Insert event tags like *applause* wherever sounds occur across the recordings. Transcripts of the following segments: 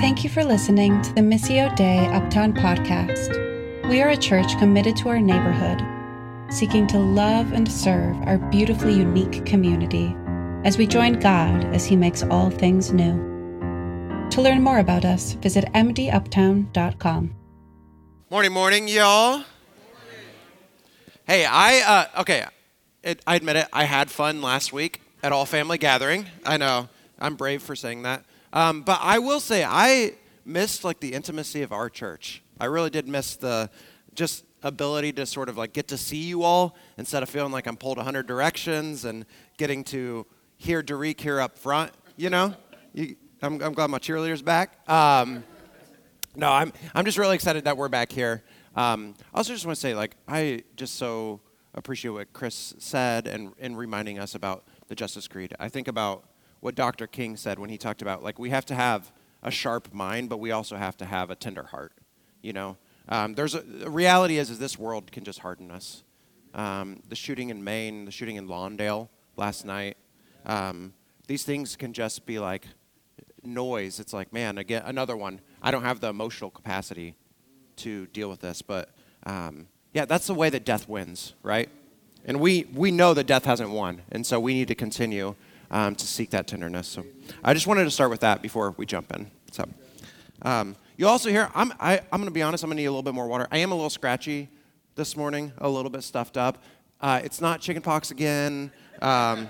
Thank you for listening to the Missio Dei Uptown podcast. We are a church committed to our neighborhood, seeking to love and serve our beautifully unique community as we join God as He makes all things new. To learn more about us, visit mduptown.com. Morning, morning, y'all. Hey, I uh, okay. It, I admit it. I had fun last week at all family gathering. I know I'm brave for saying that, um, but I will say I missed like the intimacy of our church. I really did miss the just ability to sort of like get to see you all instead of feeling like I'm pulled a hundred directions and getting to hear Derek here up front. You know, you, I'm, I'm, glad my cheerleader's back. Um, no, I'm I'm just really excited that we're back here. Um, I also just want to say, like, I just so appreciate what Chris said and in reminding us about the Justice Creed. I think about what Dr. King said when he talked about, like, we have to have a sharp mind, but we also have to have a tender heart. You know, um, there's a the reality is, is this world can just harden us. Um, the shooting in Maine, the shooting in Lawndale last night, um, these things can just be like noise. It's like, man, again, another one. I don't have the emotional capacity to deal with this, but um, yeah, that's the way that death wins, right? And we, we know that death hasn't won, and so we need to continue um, to seek that tenderness. So I just wanted to start with that before we jump in. So um, you also hear, I'm, I, i am going to be honest, I'm going to need a little bit more water. I am a little scratchy this morning, a little bit stuffed up. Uh, it's not chickenpox again. Um,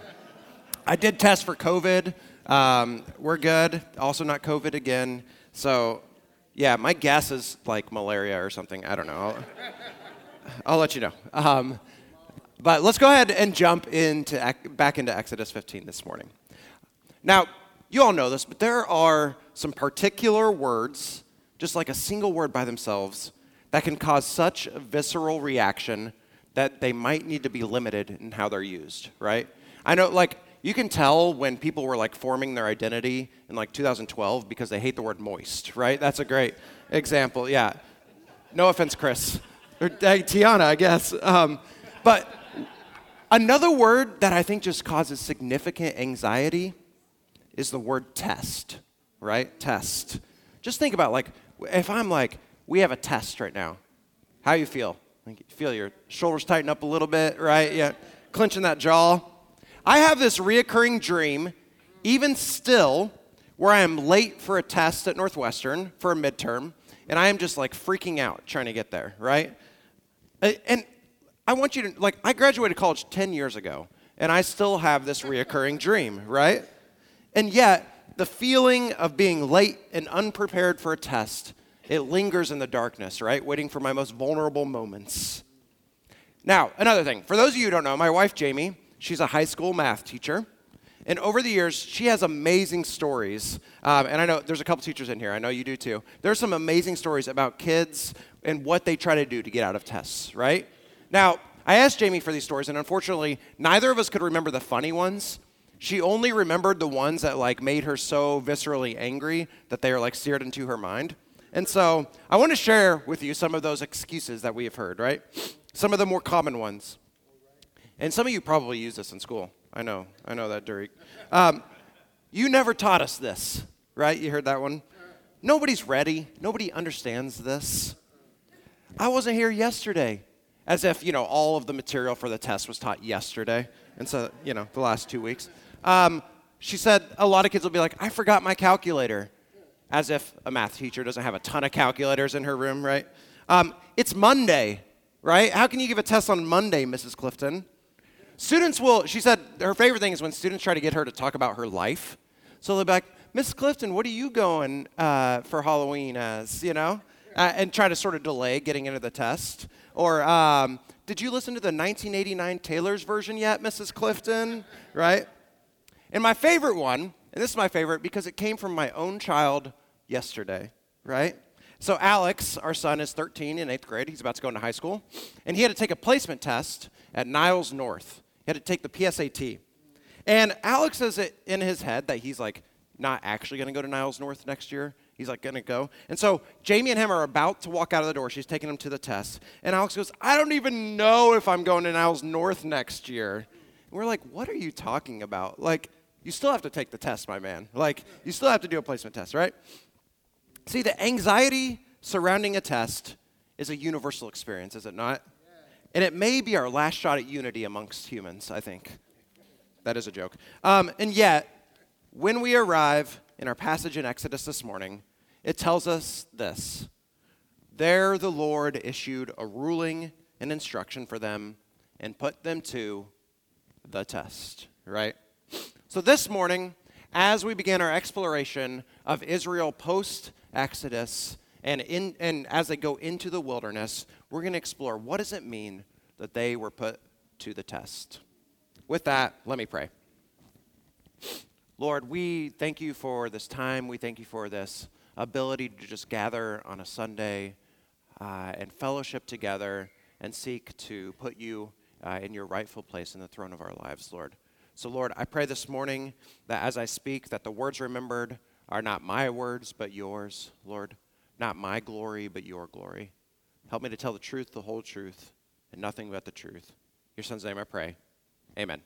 I did test for COVID. Um, we're good. Also, not COVID again. So, yeah, my guess is like malaria or something. I don't know. I'll, I'll let you know. But let's go ahead and jump into back into Exodus 15 this morning. Now, you all know this, but there are some particular words, just like a single word by themselves, that can cause such a visceral reaction that they might need to be limited in how they're used, right? I know, like, you can tell when people were like forming their identity in like 2012 because they hate the word moist, right? That's a great example. Yeah. No offense, Chris. Or Tiana, I guess. Um, but another word that I think just causes significant anxiety is the word test, right? Test. Just think about like, if I'm like, we have a test right now, how you feel? Like, feel your shoulders tighten up a little bit, right? Yeah, clenching that jaw. I have this reoccurring dream, even still, where I am late for a test at Northwestern for a midterm, and I am just like freaking out trying to get there, right? And I want you to, like, I graduated college 10 years ago, and I still have this reoccurring dream, right? And yet, the feeling of being late and unprepared for a test, it lingers in the darkness, right? Waiting for my most vulnerable moments. Now, another thing, for those of you who don't know, my wife Jamie, She's a high school math teacher. And over the years, she has amazing stories. Um, and I know there's a couple teachers in here. I know you do too. There's some amazing stories about kids and what they try to do to get out of tests, right? Now, I asked Jamie for these stories, and unfortunately, neither of us could remember the funny ones. She only remembered the ones that like made her so viscerally angry that they are like seared into her mind. And so I want to share with you some of those excuses that we have heard, right? Some of the more common ones. And some of you probably use this in school. I know, I know that, Derek. Um, you never taught us this, right? You heard that one? Nobody's ready. Nobody understands this. I wasn't here yesterday. As if, you know, all of the material for the test was taught yesterday. And so, you know, the last two weeks. Um, she said a lot of kids will be like, I forgot my calculator. As if a math teacher doesn't have a ton of calculators in her room, right? Um, it's Monday, right? How can you give a test on Monday, Mrs. Clifton? Students will, she said her favorite thing is when students try to get her to talk about her life. So they'll be like, Miss Clifton, what are you going uh, for Halloween as, you know? Uh, and try to sort of delay getting into the test. Or, um, did you listen to the 1989 Taylor's version yet, Mrs. Clifton? Right? And my favorite one, and this is my favorite because it came from my own child yesterday, right? So Alex, our son, is 13 in eighth grade. He's about to go into high school. And he had to take a placement test at Niles North. He had to take the PSAT. And Alex says it in his head that he's like not actually going to go to Niles North next year. He's like going to go. And so Jamie and him are about to walk out of the door. She's taking him to the test. And Alex goes, I don't even know if I'm going to Niles North next year. And we're like, what are you talking about? Like, you still have to take the test, my man. Like, you still have to do a placement test, right? See, the anxiety surrounding a test is a universal experience, is it not? And it may be our last shot at unity amongst humans, I think. That is a joke. Um, and yet, when we arrive in our passage in Exodus this morning, it tells us this There the Lord issued a ruling and instruction for them and put them to the test, right? So this morning, as we begin our exploration of Israel post Exodus, and, in, and as they go into the wilderness, we're going to explore what does it mean that they were put to the test. With that, let me pray. Lord, we thank you for this time. We thank you for this ability to just gather on a Sunday uh, and fellowship together and seek to put you uh, in your rightful place in the throne of our lives, Lord. So, Lord, I pray this morning that as I speak, that the words remembered are not my words, but yours, Lord. Not my glory, but your glory. Help me to tell the truth, the whole truth, and nothing but the truth. Your son's name I pray. Amen.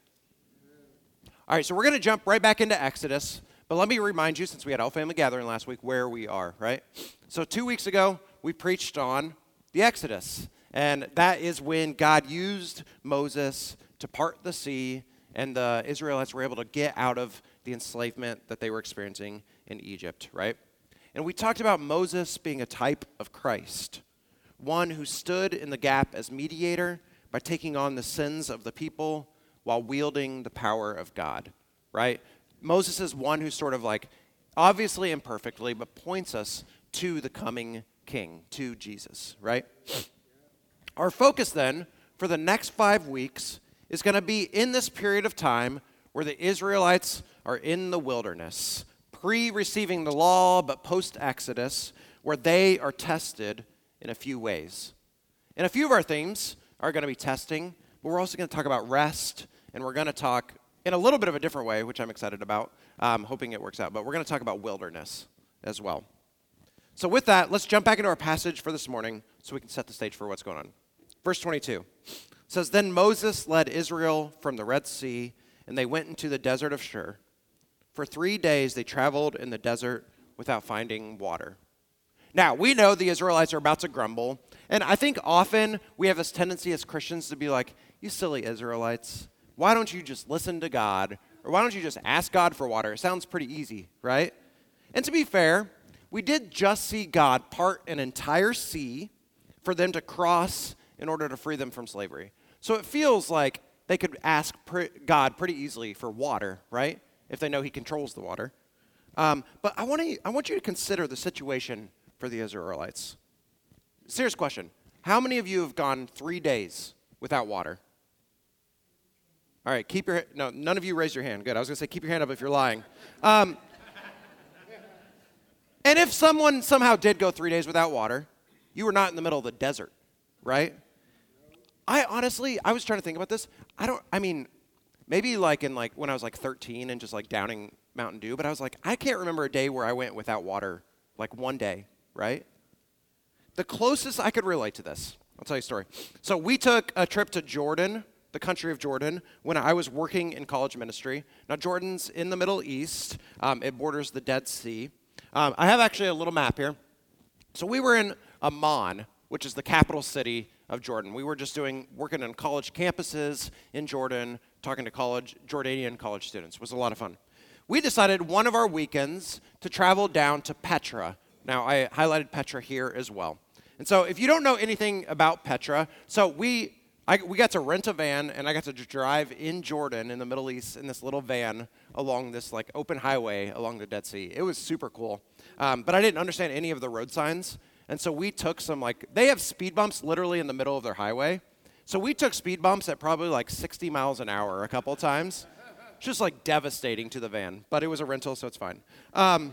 All right, so we're going to jump right back into Exodus. But let me remind you, since we had all family gathering last week, where we are, right? So, two weeks ago, we preached on the Exodus. And that is when God used Moses to part the sea, and the Israelites were able to get out of the enslavement that they were experiencing in Egypt, right? And we talked about Moses being a type of Christ, one who stood in the gap as mediator by taking on the sins of the people while wielding the power of God, right? Moses is one who sort of like, obviously imperfectly, but points us to the coming king, to Jesus, right? Our focus then for the next five weeks is going to be in this period of time where the Israelites are in the wilderness, pre receiving the law, but post Exodus, where they are tested in a few ways. And a few of our themes are going to be testing, but we're also going to talk about rest, and we're going to talk in a little bit of a different way, which I'm excited about, um, hoping it works out. But we're going to talk about wilderness as well. So, with that, let's jump back into our passage for this morning so we can set the stage for what's going on. Verse 22 says, Then Moses led Israel from the Red Sea, and they went into the desert of Shur. For three days they traveled in the desert without finding water. Now, we know the Israelites are about to grumble, and I think often we have this tendency as Christians to be like, You silly Israelites, why don't you just listen to God? Or why don't you just ask God for water? It sounds pretty easy, right? And to be fair, we did just see God part an entire sea for them to cross in order to free them from slavery. So it feels like they could ask God pretty easily for water, right? If they know He controls the water. Um, but I want, to, I want you to consider the situation for the Israelites. Serious question. How many of you have gone three days without water? All right, keep your no. None of you raise your hand. Good. I was to say keep your hand up if you're lying. Um, and if someone somehow did go three days without water, you were not in the middle of the desert, right? I honestly, I was trying to think about this. I don't. I mean, maybe like in like when I was like 13 and just like downing Mountain Dew, but I was like, I can't remember a day where I went without water, like one day, right? The closest I could relate to this, I'll tell you a story. So we took a trip to Jordan the country of Jordan when I was working in college ministry. Now, Jordan's in the Middle East, um, it borders the Dead Sea. Um, I have actually a little map here. So, we were in Amman, which is the capital city of Jordan. We were just doing working on college campuses in Jordan, talking to college Jordanian college students. It was a lot of fun. We decided one of our weekends to travel down to Petra. Now I highlighted Petra here as well. And so if you don't know anything about Petra, so we I, we got to rent a van and I got to drive in Jordan in the Middle East in this little van along this like open highway along the Dead Sea. It was super cool. Um, but I didn't understand any of the road signs. And so we took some like, they have speed bumps literally in the middle of their highway. So we took speed bumps at probably like 60 miles an hour a couple times. Just like devastating to the van. But it was a rental, so it's fine. Um,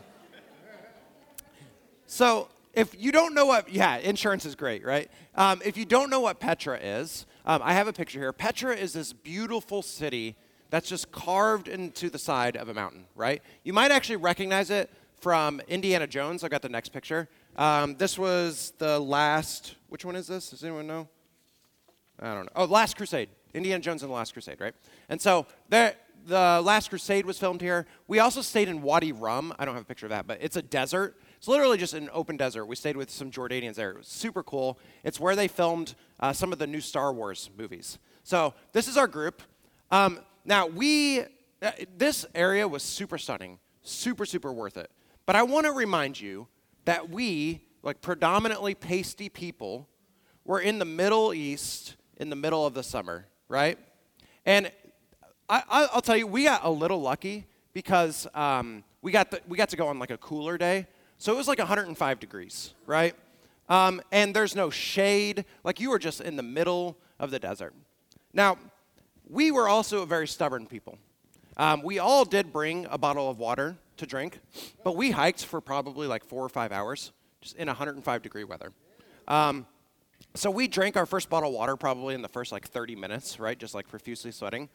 so if you don't know what, yeah, insurance is great, right? Um, if you don't know what Petra is, um, I have a picture here. Petra is this beautiful city that's just carved into the side of a mountain, right? You might actually recognize it from Indiana Jones. I've got the next picture. Um, this was the last, which one is this? Does anyone know? I don't know. Oh, Last Crusade. Indiana Jones and the Last Crusade, right? And so there, the Last Crusade was filmed here. We also stayed in Wadi Rum. I don't have a picture of that, but it's a desert It's literally just an open desert. We stayed with some Jordanians there. It was super cool. It's where they filmed uh, some of the new Star Wars movies. So this is our group. Um, now we, uh, this area was super stunning, super super worth it. But I want to remind you that we, like predominantly pasty people, were in the Middle East in the middle of the summer, right? And I, will tell you, we got a little lucky because um, we, got the, we got to go on like a cooler day. So it was like 105 degrees, right? Um, and there's no shade. Like you were just in the middle of the desert. Now, we were also a very stubborn people. Um, we all did bring a bottle of water to drink, but we hiked for probably like four or five hours, just in 105 degree weather. Um, so we drank our first bottle of water probably in the first like 30 minutes, right? Just like profusely sweating.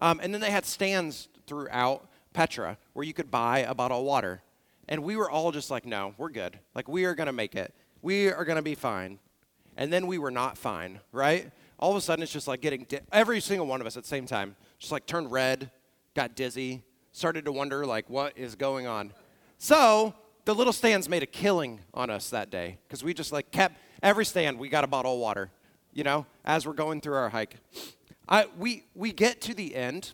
Um, and then they had stands throughout Petra where you could buy a bottle of water. And we were all just like, no, we're good. Like, we are going to make it. We are going to be fine. And then we were not fine, right? All of a sudden, it's just like getting, di- every single one of us at the same time, just like turned red, got dizzy, started to wonder, like, what is going on? So, the little stands made a killing on us that day because we just like kept, every stand, we got a bottle of water, you know, as we're going through our hike. I, we, we get to the end,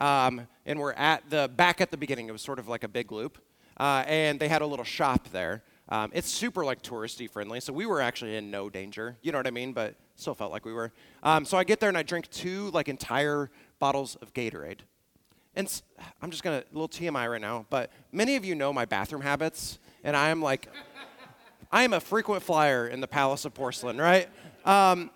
um, and we're at the back at the beginning. It was sort of like a big loop, uh, and they had a little shop there. Um, it's super like touristy friendly, so we were actually in no danger. You know what I mean? But still felt like we were. Um, so I get there and I drink two like entire bottles of Gatorade. And I'm just gonna a little TMI right now, but many of you know my bathroom habits, and I am like, I am a frequent flyer in the Palace of Porcelain, right? Um,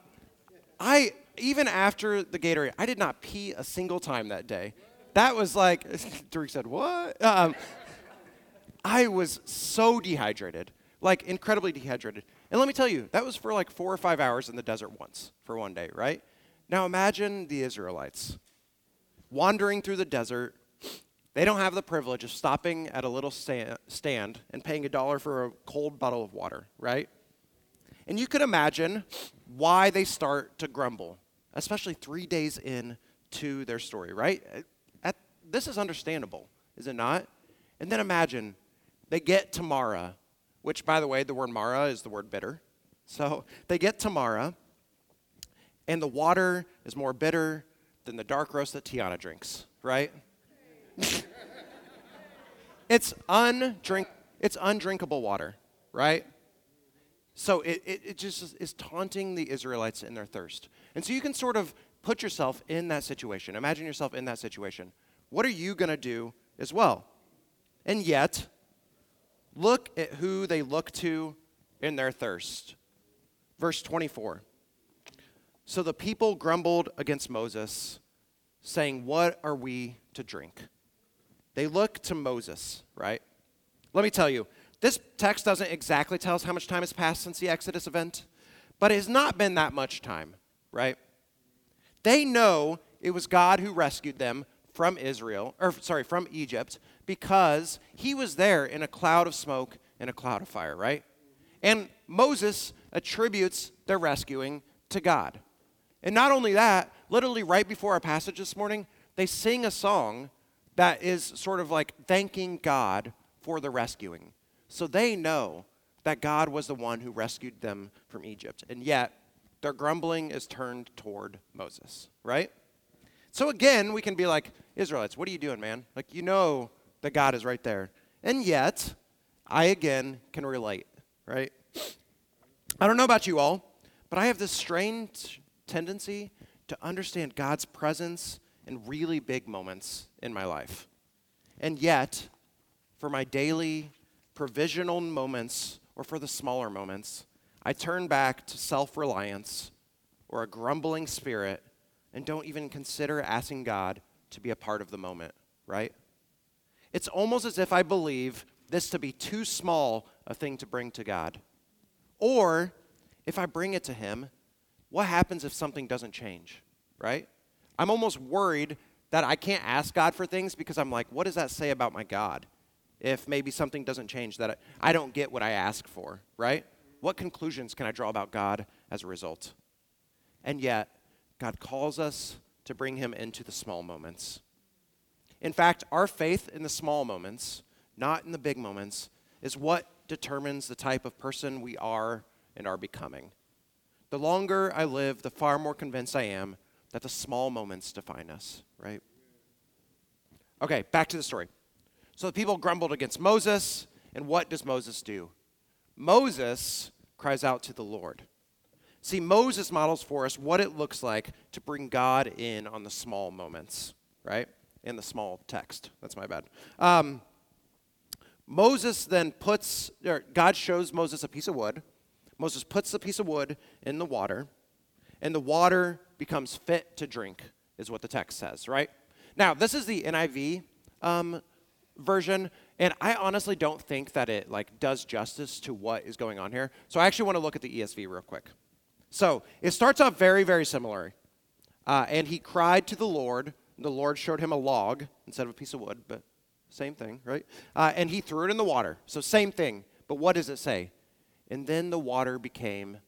I even after the Gatorade, I did not pee a single time that day. That was like, *laughs* Tariq said, what? Um, I was so dehydrated, like incredibly dehydrated. And let me tell you, that was for like four or five hours in the desert once for one day, right? Now imagine the Israelites wandering through the desert. They don't have the privilege of stopping at a little stand and paying a dollar for a cold bottle of water, right? And you could imagine why they start to grumble especially three days in to their story, right? At, this is understandable, is it not? And then imagine they get to Marah, which, by the way, the word Mara is the word bitter. So they get to Marah, and the water is more bitter than the dark roast that Tiana drinks, right? *laughs* it's undrink it's undrinkable water, right? So it, it, it just is taunting the Israelites in their thirst. And so you can sort of put yourself in that situation. Imagine yourself in that situation. What are you going to do as well? And yet, look at who they look to in their thirst. Verse 24. So the people grumbled against Moses, saying, What are we to drink? They look to Moses, right? Let me tell you, this text doesn't exactly tell us how much time has passed since the Exodus event, but it has not been that much time right? They know it was God who rescued them from Israel, or sorry, from Egypt, because he was there in a cloud of smoke and a cloud of fire, right? And Moses attributes their rescuing to God. And not only that, literally right before our passage this morning, they sing a song that is sort of like thanking God for the rescuing. So they know that God was the one who rescued them from Egypt. And yet, their grumbling is turned toward Moses, right? So again, we can be like, Israelites, what are you doing, man? Like, you know that God is right there. And yet, I again can relate, right? I don't know about you all, but I have this strange tendency to understand God's presence in really big moments in my life. And yet, for my daily provisional moments or for the smaller moments, I turn back to self reliance or a grumbling spirit and don't even consider asking God to be a part of the moment, right? It's almost as if I believe this to be too small a thing to bring to God. Or if I bring it to Him, what happens if something doesn't change, right? I'm almost worried that I can't ask God for things because I'm like, what does that say about my God? If maybe something doesn't change, that I don't get what I ask for, right? What conclusions can I draw about God as a result? And yet, God calls us to bring him into the small moments. In fact, our faith in the small moments, not in the big moments, is what determines the type of person we are and are becoming. The longer I live, the far more convinced I am that the small moments define us, right? Okay, back to the story. So the people grumbled against Moses, and what does Moses do? Moses cries out to the Lord. See, Moses models for us what it looks like to bring God in on the small moments, right? In the small text. That's my bad. Um, Moses then puts, or God shows Moses a piece of wood. Moses puts the piece of wood in the water, and the water becomes fit to drink, is what the text says, right? Now, this is the NIV um, version, and I honestly don't think that it like does justice to what is going on here. So I actually want to look at the ESV real quick. So it starts off very, very similar. Uh, and he cried to the Lord. The Lord showed him a log instead of a piece of wood, but same thing, right? Uh, and he threw it in the water. So same thing. But what does it say? And then the water became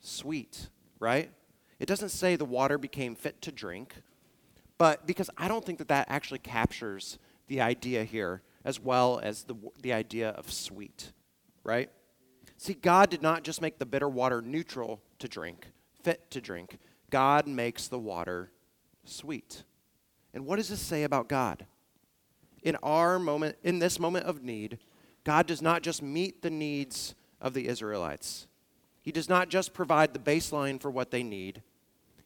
sweet, right? It doesn't say the water became fit to drink, but because I don't think that that actually captures the idea here as well as the, the idea of sweet, right? See, God did not just make the bitter water neutral to drink, fit to drink. God makes the water sweet. And what does this say about God? In our moment, in this moment of need, God does not just meet the needs of the Israelites. He does not just provide the baseline for what they need.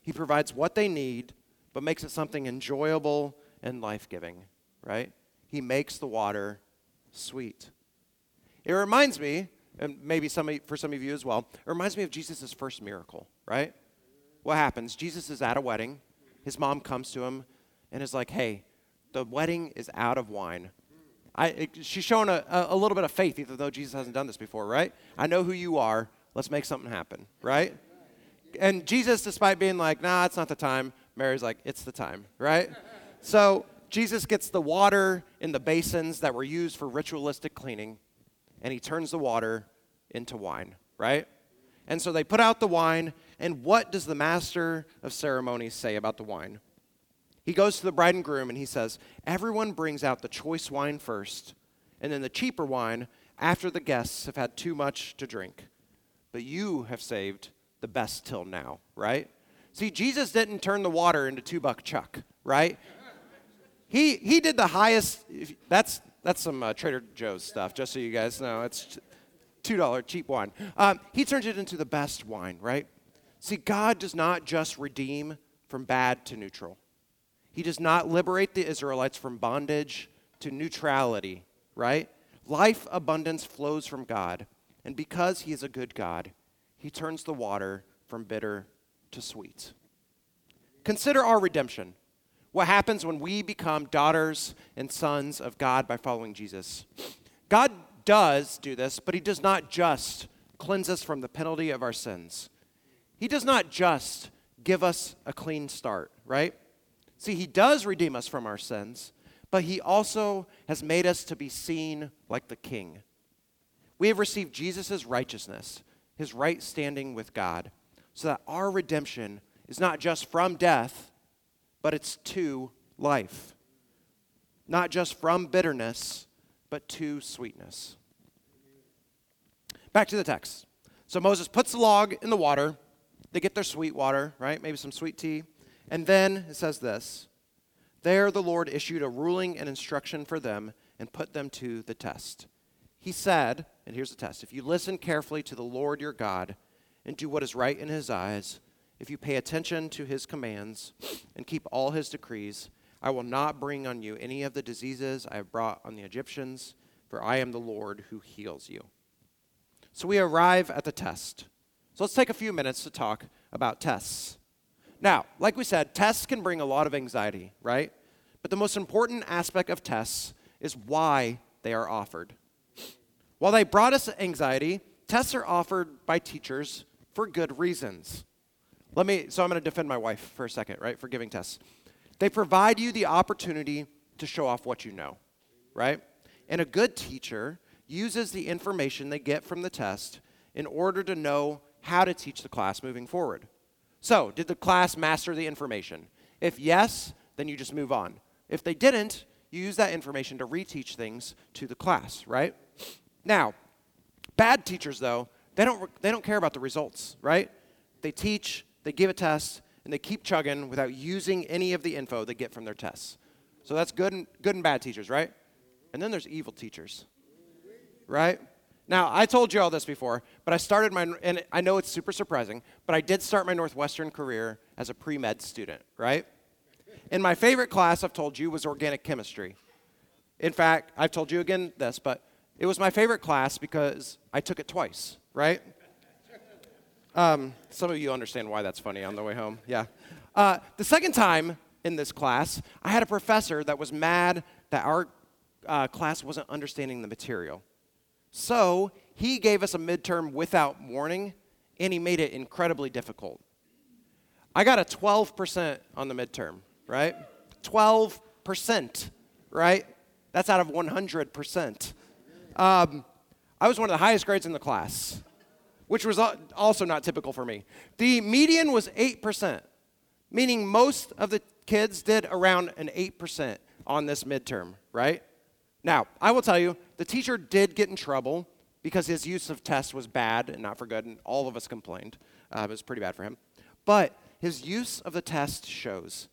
He provides what they need, but makes it something enjoyable and life giving, right? He makes the water sweet. It reminds me, and maybe some, for some of you as well, it reminds me of Jesus' first miracle, right? What happens? Jesus is at a wedding. His mom comes to him and is like, hey, the wedding is out of wine. I, she's showing a, a little bit of faith, even though Jesus hasn't done this before, right? I know who you are. Let's make something happen, right? And Jesus, despite being like, nah, it's not the time, Mary's like, it's the time, right? so Jesus gets the water in the basins that were used for ritualistic cleaning, and he turns the water into wine, right? And so they put out the wine, and what does the master of ceremonies say about the wine? He goes to the bride and groom and he says, Everyone brings out the choice wine first, and then the cheaper wine after the guests have had too much to drink. But you have saved the best till now, right? See, Jesus didn't turn the water into two buck chuck, right? He, he did the highest, that's, that's some uh, Trader Joe's stuff, just so you guys know. It's $2 cheap wine. Um, he turns it into the best wine, right? See, God does not just redeem from bad to neutral. He does not liberate the Israelites from bondage to neutrality, right? Life abundance flows from God. And because He is a good God, He turns the water from bitter to sweet. Consider our redemption. What happens when we become daughters and sons of God by following Jesus? God does do this, but He does not just cleanse us from the penalty of our sins. He does not just give us a clean start, right? See, He does redeem us from our sins, but He also has made us to be seen like the King. We have received Jesus' righteousness, His right standing with God, so that our redemption is not just from death but it's to life. Not just from bitterness, but to sweetness. Back to the text. So Moses puts the log in the water. They get their sweet water, right? Maybe some sweet tea. And then it says this There the Lord issued a ruling and instruction for them and put them to the test. He said, and here's the test if you listen carefully to the Lord your God and do what is right in his eyes, if you pay attention to his commands and keep all his decrees, I will not bring on you any of the diseases I have brought on the Egyptians, for I am the Lord who heals you. So we arrive at the test. So let's take a few minutes to talk about tests. Now, like we said, tests can bring a lot of anxiety, right? But the most important aspect of tests is why they are offered. While they brought us anxiety, tests are offered by teachers for good reasons. Let me, so I'm going to defend my wife for a second, right, for giving tests. They provide you the opportunity to show off what you know, right? And a good teacher uses the information they get from the test in order to know how to teach the class moving forward. So, did the class master the information? If yes, then you just move on. If they didn't, you use that information to reteach things to the class, right? Now, Bad teachers, though, they don't, they don't care about the results, right? They teach, they give a test, and they keep chugging without using any of the info they get from their tests. So that's good and, good and bad teachers, right? And then there's evil teachers, right? Now, I told you all this before, but I started my, and I know it's super surprising, but I did start my Northwestern career as a pre med student, right? And my favorite class, I've told you, was organic chemistry. In fact, I've told you again this, but it was my favorite class because I took it twice, right? Um, some of you understand why that's funny on the way home. Yeah. Uh, the second time in this class, I had a professor that was mad that our uh, class wasn't understanding the material. So he gave us a midterm without warning, and he made it incredibly difficult. I got a 12% on the midterm, right? 12%, right? That's out of 100%. Um, I was one of the highest grades in the class, which was also not typical for me. The median was 8%, meaning most of the kids did around an 8% on this midterm, right? Now, I will tell you, the teacher did get in trouble because his use of tests was bad and not for good, and all of us complained. Uh, it was pretty bad for him. But his use of the test shows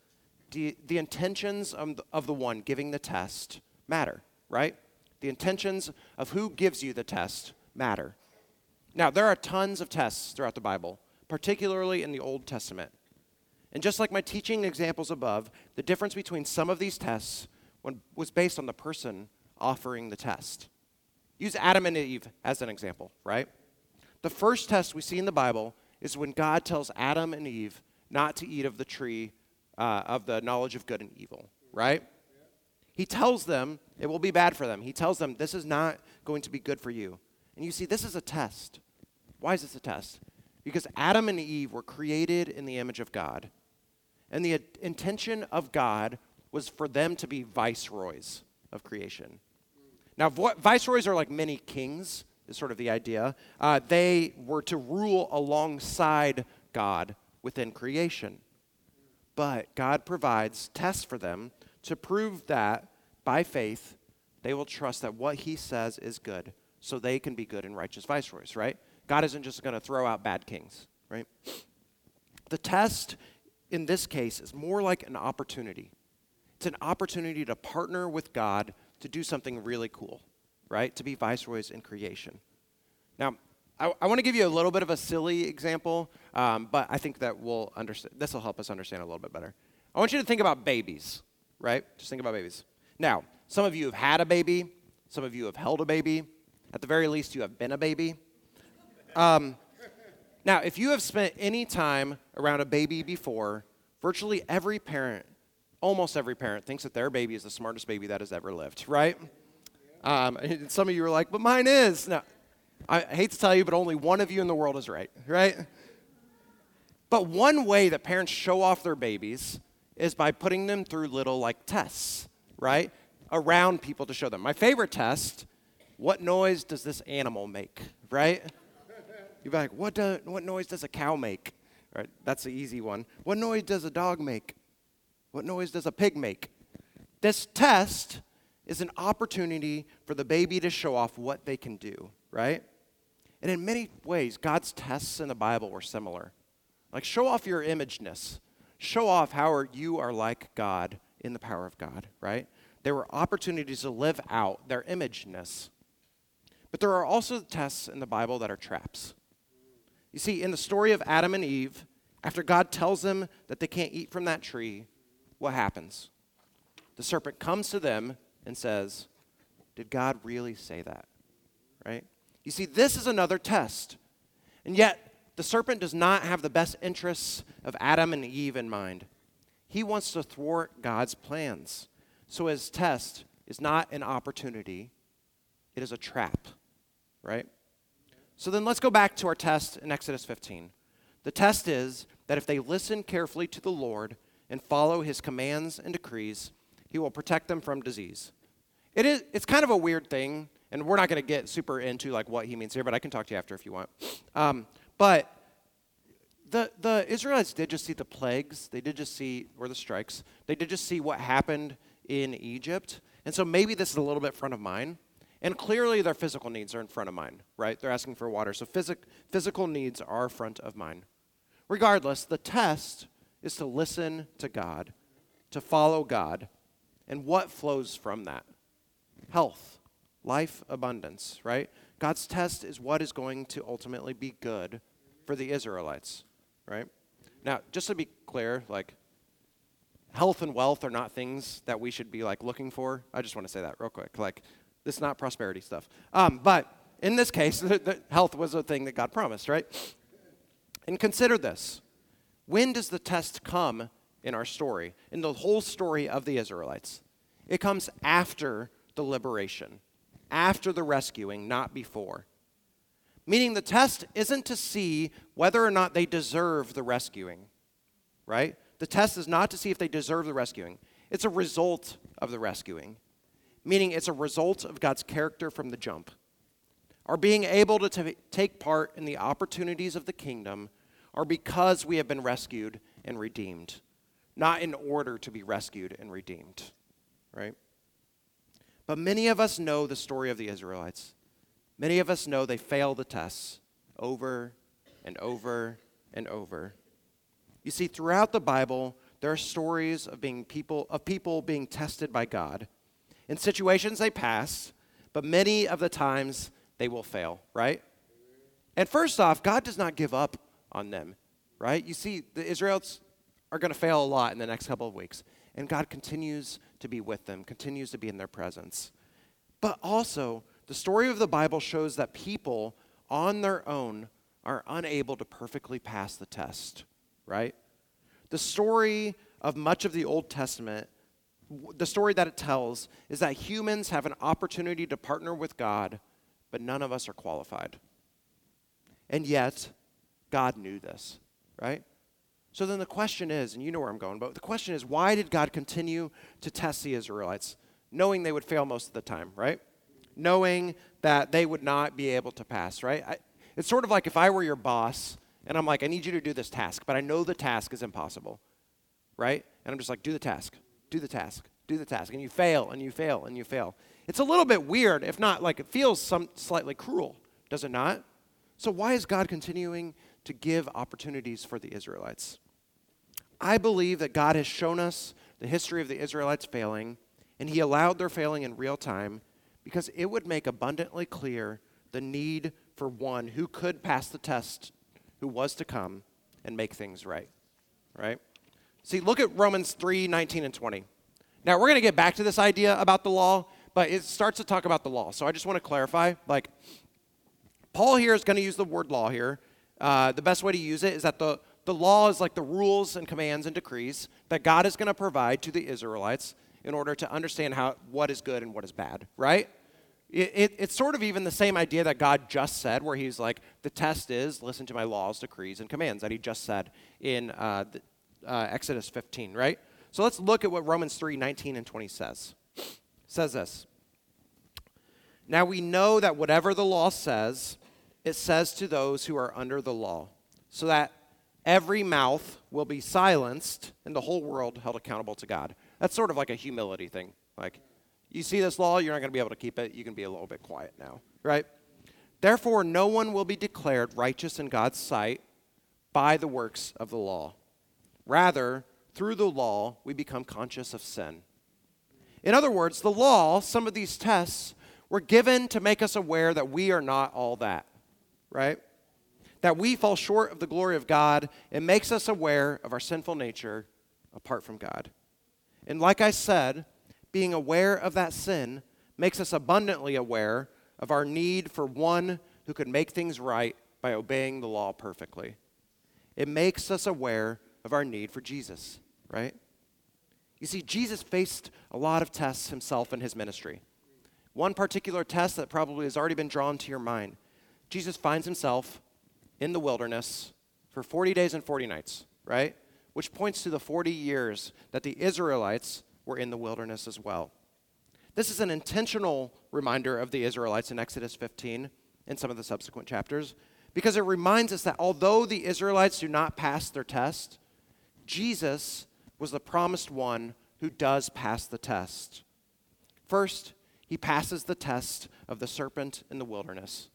the, the intentions of the, of the one giving the test matter, right? The intentions of who gives you the test matter. Now, there are tons of tests throughout the Bible, particularly in the Old Testament. And just like my teaching examples above, the difference between some of these tests was based on the person offering the test. Use Adam and Eve as an example, right? The first test we see in the Bible is when God tells Adam and Eve not to eat of the tree uh, of the knowledge of good and evil, right? He tells them it will be bad for them. He tells them this is not going to be good for you. And you see, this is a test. Why is this a test? Because Adam and Eve were created in the image of God. And the intention of God was for them to be viceroys of creation. Now, viceroys are like many kings, is sort of the idea. Uh, they were to rule alongside God within creation. But God provides tests for them to prove that by faith they will trust that what He says is good so they can be good and righteous viceroys, right? God isn't just going to throw out bad kings, right? The test in this case is more like an opportunity. It's an opportunity to partner with God to do something really cool, right? To be viceroys in creation. Now, I, I want to give you a little bit of a silly example, um, but I think that will understand. This will help us understand a little bit better. I want you to think about babies, right? Just think about babies. Now, some of you have had a baby. Some of you have held a baby. At the very least, you have been a baby. Um, now, if you have spent any time around a baby before, virtually every parent almost every parent thinks that their baby is the smartest baby that has ever lived, right? Um, some of you are like, but mine is. No, I hate to tell you, but only one of you in the world is right, right? But one way that parents show off their babies is by putting them through little like tests, right? Around people to show them. My favorite test, what noise does this animal make, right? You'd be like, what, do, what noise does a cow make? Right, that's the easy one. What noise does a dog make? What noise does a pig make? This test is an opportunity for the baby to show off what they can do, right? And in many ways, God's tests in the Bible were similar. Like, show off your imageness, show off how you are like God in the power of God, right? There were opportunities to live out their imageness. But there are also tests in the Bible that are traps. You see, in the story of Adam and Eve, after God tells them that they can't eat from that tree, what happens? The serpent comes to them and says, Did God really say that? Right? You see, this is another test. And yet, the serpent does not have the best interests of Adam and Eve in mind. He wants to thwart God's plans. So his test is not an opportunity, it is a trap, right? So then let's go back to our test in Exodus 15. The test is that if they listen carefully to the Lord and follow his commands and decrees, he will protect them from disease. It is, it's kind of a weird thing, and we're not going to get super into like what he means here, but I can talk to you after if you want. Um, but the, the Israelites did just see the plagues. They did just see, or the strikes. They did just see what happened in Egypt. And so maybe this is a little bit front of mind. And clearly, their physical needs are in front of mine, right? They're asking for water. So, physic- physical needs are front of mine. Regardless, the test is to listen to God, to follow God, and what flows from that? Health, life, abundance, right? God's test is what is going to ultimately be good for the Israelites, right? Now, just to be clear, like, health and wealth are not things that we should be like looking for. I just want to say that real quick. Like, this is not prosperity stuff. Um, but in this case, *laughs* the, the health was a thing that God promised, right? And consider this. When does the test come in our story, in the whole story of the Israelites? It comes after the liberation, after the rescuing, not before. Meaning the test isn't to see whether or not they deserve the rescuing, right? The test is not to see if they deserve the rescuing, it's a result of the rescuing, meaning it's a result of God's character from the jump. Our being able to t- take part in the opportunities of the kingdom are because we have been rescued and redeemed, not in order to be rescued and redeemed, right? But many of us know the story of the Israelites. Many of us know they fail the tests over and over and over. You see, throughout the Bible, there are stories of being people of people being tested by God. In situations they pass, but many of the times they will fail, right? And first off, God does not give up on them, right? You see, the Israelites are going to fail a lot in the next couple of weeks, and God continues to be with them, continues to be in their presence. But also, the story of the Bible shows that people on their own are unable to perfectly pass the test, right? The story of much of the Old Testament, the story that it tells, is that humans have an opportunity to partner with God, but none of us are qualified. And yet, God knew this, right? So then the question is, and you know where I'm going, but the question is, why did God continue to test the Israelites, knowing they would fail most of the time, right? Knowing that they would not be able to pass, right? I, it's sort of like if I were your boss and I'm like, I need you to do this task, but I know the task is impossible, right? And I'm just like, do the task, do the task, do the task. And you fail and you fail and you fail. It's a little bit weird, if not like it feels some slightly cruel, does it not? So why is God continuing to give opportunities for the Israelites? I believe that God has shown us the history of the Israelites failing, and He allowed their failing in real time because it would make abundantly clear the need for one who could pass the test, who was to come and make things right. Right? See, look at Romans 3 19 and 20. Now, we're going to get back to this idea about the law, but it starts to talk about the law. So I just want to clarify like, Paul here is going to use the word law here. Uh, the best way to use it is that the, the law is like the rules and commands and decrees that God is going to provide to the Israelites in order to understand how what is good and what is bad, right? It, it, it's sort of even the same idea that God just said, where He's like, the test is listen to my laws, decrees, and commands that He just said in uh, the, uh, Exodus 15, right? So let's look at what Romans 3 19 and 20 says. It says this Now we know that whatever the law says, it says to those who are under the law, so that every mouth will be silenced and the whole world held accountable to God. That's sort of like a humility thing. Like, you see this law, you're not going to be able to keep it. You can be a little bit quiet now, right? Therefore, no one will be declared righteous in God's sight by the works of the law. Rather, through the law, we become conscious of sin. In other words, the law, some of these tests, were given to make us aware that we are not all that, right? That we fall short of the glory of God. It makes us aware of our sinful nature apart from God. And like I said, being aware of that sin makes us abundantly aware of our need for one who could make things right by obeying the law perfectly. It makes us aware of our need for Jesus, right? You see, Jesus faced a lot of tests himself in his ministry. One particular test that probably has already been drawn to your mind Jesus finds himself in the wilderness for 40 days and 40 nights, right? Which points to the 40 years that the Israelites were in the wilderness as well. This is an intentional reminder of the Israelites in Exodus 15 and some of the subsequent chapters because it reminds us that although the Israelites do not pass their test, Jesus was the promised one who does pass the test. First, He passes the test of the serpent in the wilderness,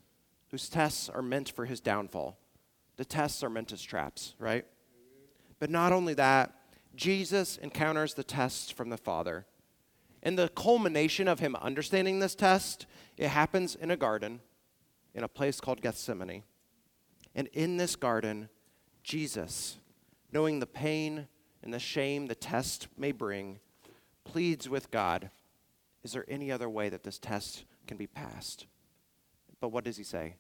whose tests are meant for his downfall. The tests are meant as traps, right? But not only that, Jesus encounters the tests from the Father. And the culmination of him understanding this test, it happens in a garden in a place called Gethsemane. And in this garden, Jesus, knowing the pain and the shame the test may bring, pleads with God Is there any other way that this test can be passed? But what does he say?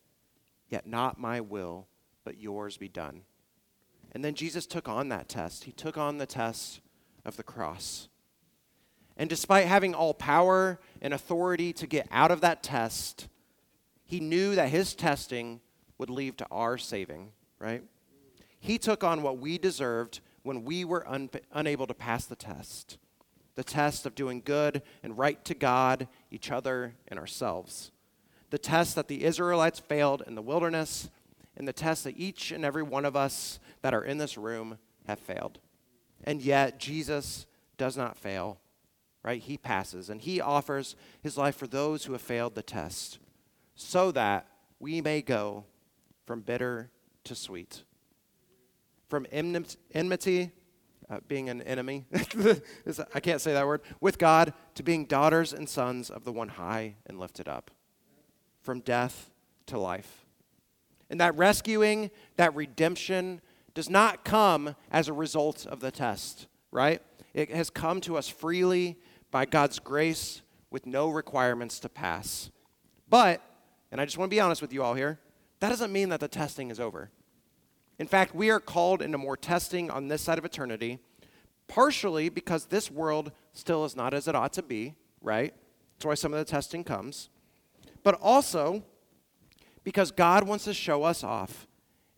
Yet not my will, but yours be done. And then Jesus took on that test. He took on the test of the cross. And despite having all power and authority to get out of that test, he knew that his testing would lead to our saving, right? He took on what we deserved when we were un- unable to pass the test the test of doing good and right to God, each other, and ourselves. The test that the Israelites failed in the wilderness, and the test that each and every one of us that are in this room have failed. And yet, Jesus does not fail, right? He passes, and he offers his life for those who have failed the test, so that we may go from bitter to sweet from enmity, uh, being an enemy, *laughs* I can't say that word, with God to being daughters and sons of the one high and lifted up, from death to life. And that rescuing, that redemption, does not come as a result of the test, right? It has come to us freely by God's grace with no requirements to pass. But, and I just want to be honest with you all here, that doesn't mean that the testing is over. In fact, we are called into more testing on this side of eternity, partially because this world still is not as it ought to be, right? That's why some of the testing comes. But also because God wants to show us off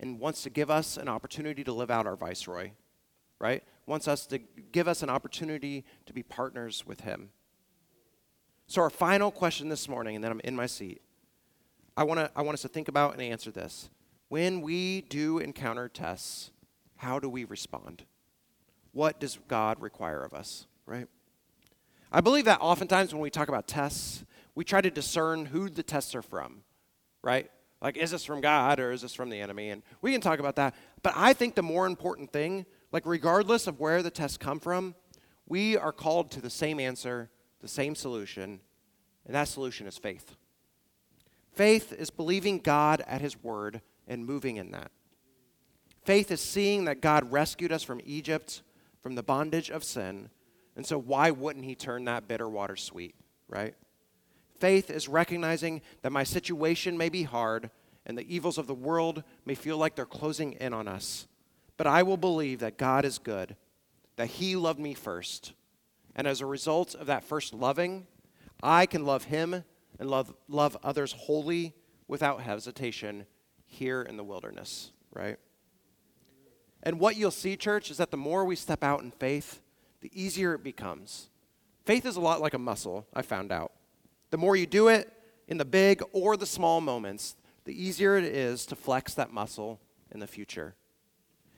and wants to give us an opportunity to live out our viceroy, right? Wants us to give us an opportunity to be partners with Him. So, our final question this morning, and then I'm in my seat. I, wanna, I want us to think about and answer this when we do encounter tests, how do we respond? What does God require of us, right? I believe that oftentimes when we talk about tests, we try to discern who the tests are from, right? Like, is this from God or is this from the enemy? And we can talk about that. But I think the more important thing, like, regardless of where the tests come from, we are called to the same answer, the same solution, and that solution is faith. Faith is believing God at His word and moving in that. Faith is seeing that God rescued us from Egypt, from the bondage of sin, and so why wouldn't He turn that bitter water sweet, right? Faith is recognizing that my situation may be hard and the evils of the world may feel like they're closing in on us. But I will believe that God is good, that He loved me first. And as a result of that first loving, I can love Him and love, love others wholly without hesitation here in the wilderness, right? And what you'll see, church, is that the more we step out in faith, the easier it becomes. Faith is a lot like a muscle, I found out. The more you do it in the big or the small moments, the easier it is to flex that muscle in the future.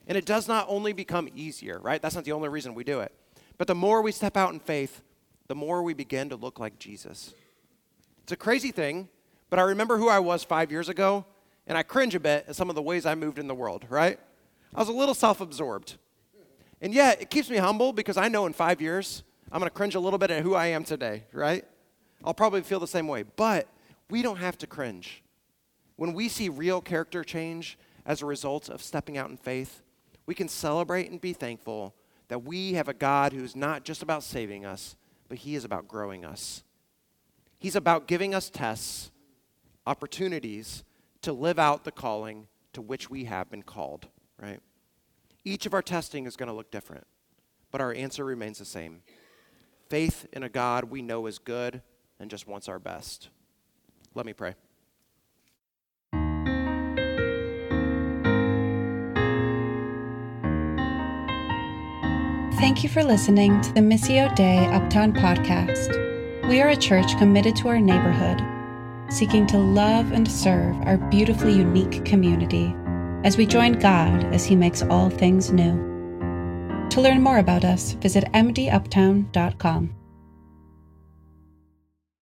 And it does not only become easier, right? That's not the only reason we do it. But the more we step out in faith, the more we begin to look like Jesus. It's a crazy thing, but I remember who I was five years ago, and I cringe a bit at some of the ways I moved in the world, right? I was a little self absorbed. And yet, it keeps me humble because I know in five years, I'm going to cringe a little bit at who I am today, right? I'll probably feel the same way. But we don't have to cringe. When we see real character change as a result of stepping out in faith, we can celebrate and be thankful that we have a God who's not just about saving us, but He is about growing us. He's about giving us tests, opportunities to live out the calling to which we have been called, right? Each of our testing is going to look different, but our answer remains the same faith in a God we know is good and just wants our best. Let me pray. Thank you for listening to the Missio Dei Uptown podcast. We are a church committed to our neighborhood seeking to love and serve our beautifully unique community as we join God as He makes all things new. To learn more about us, visit mduptown.com.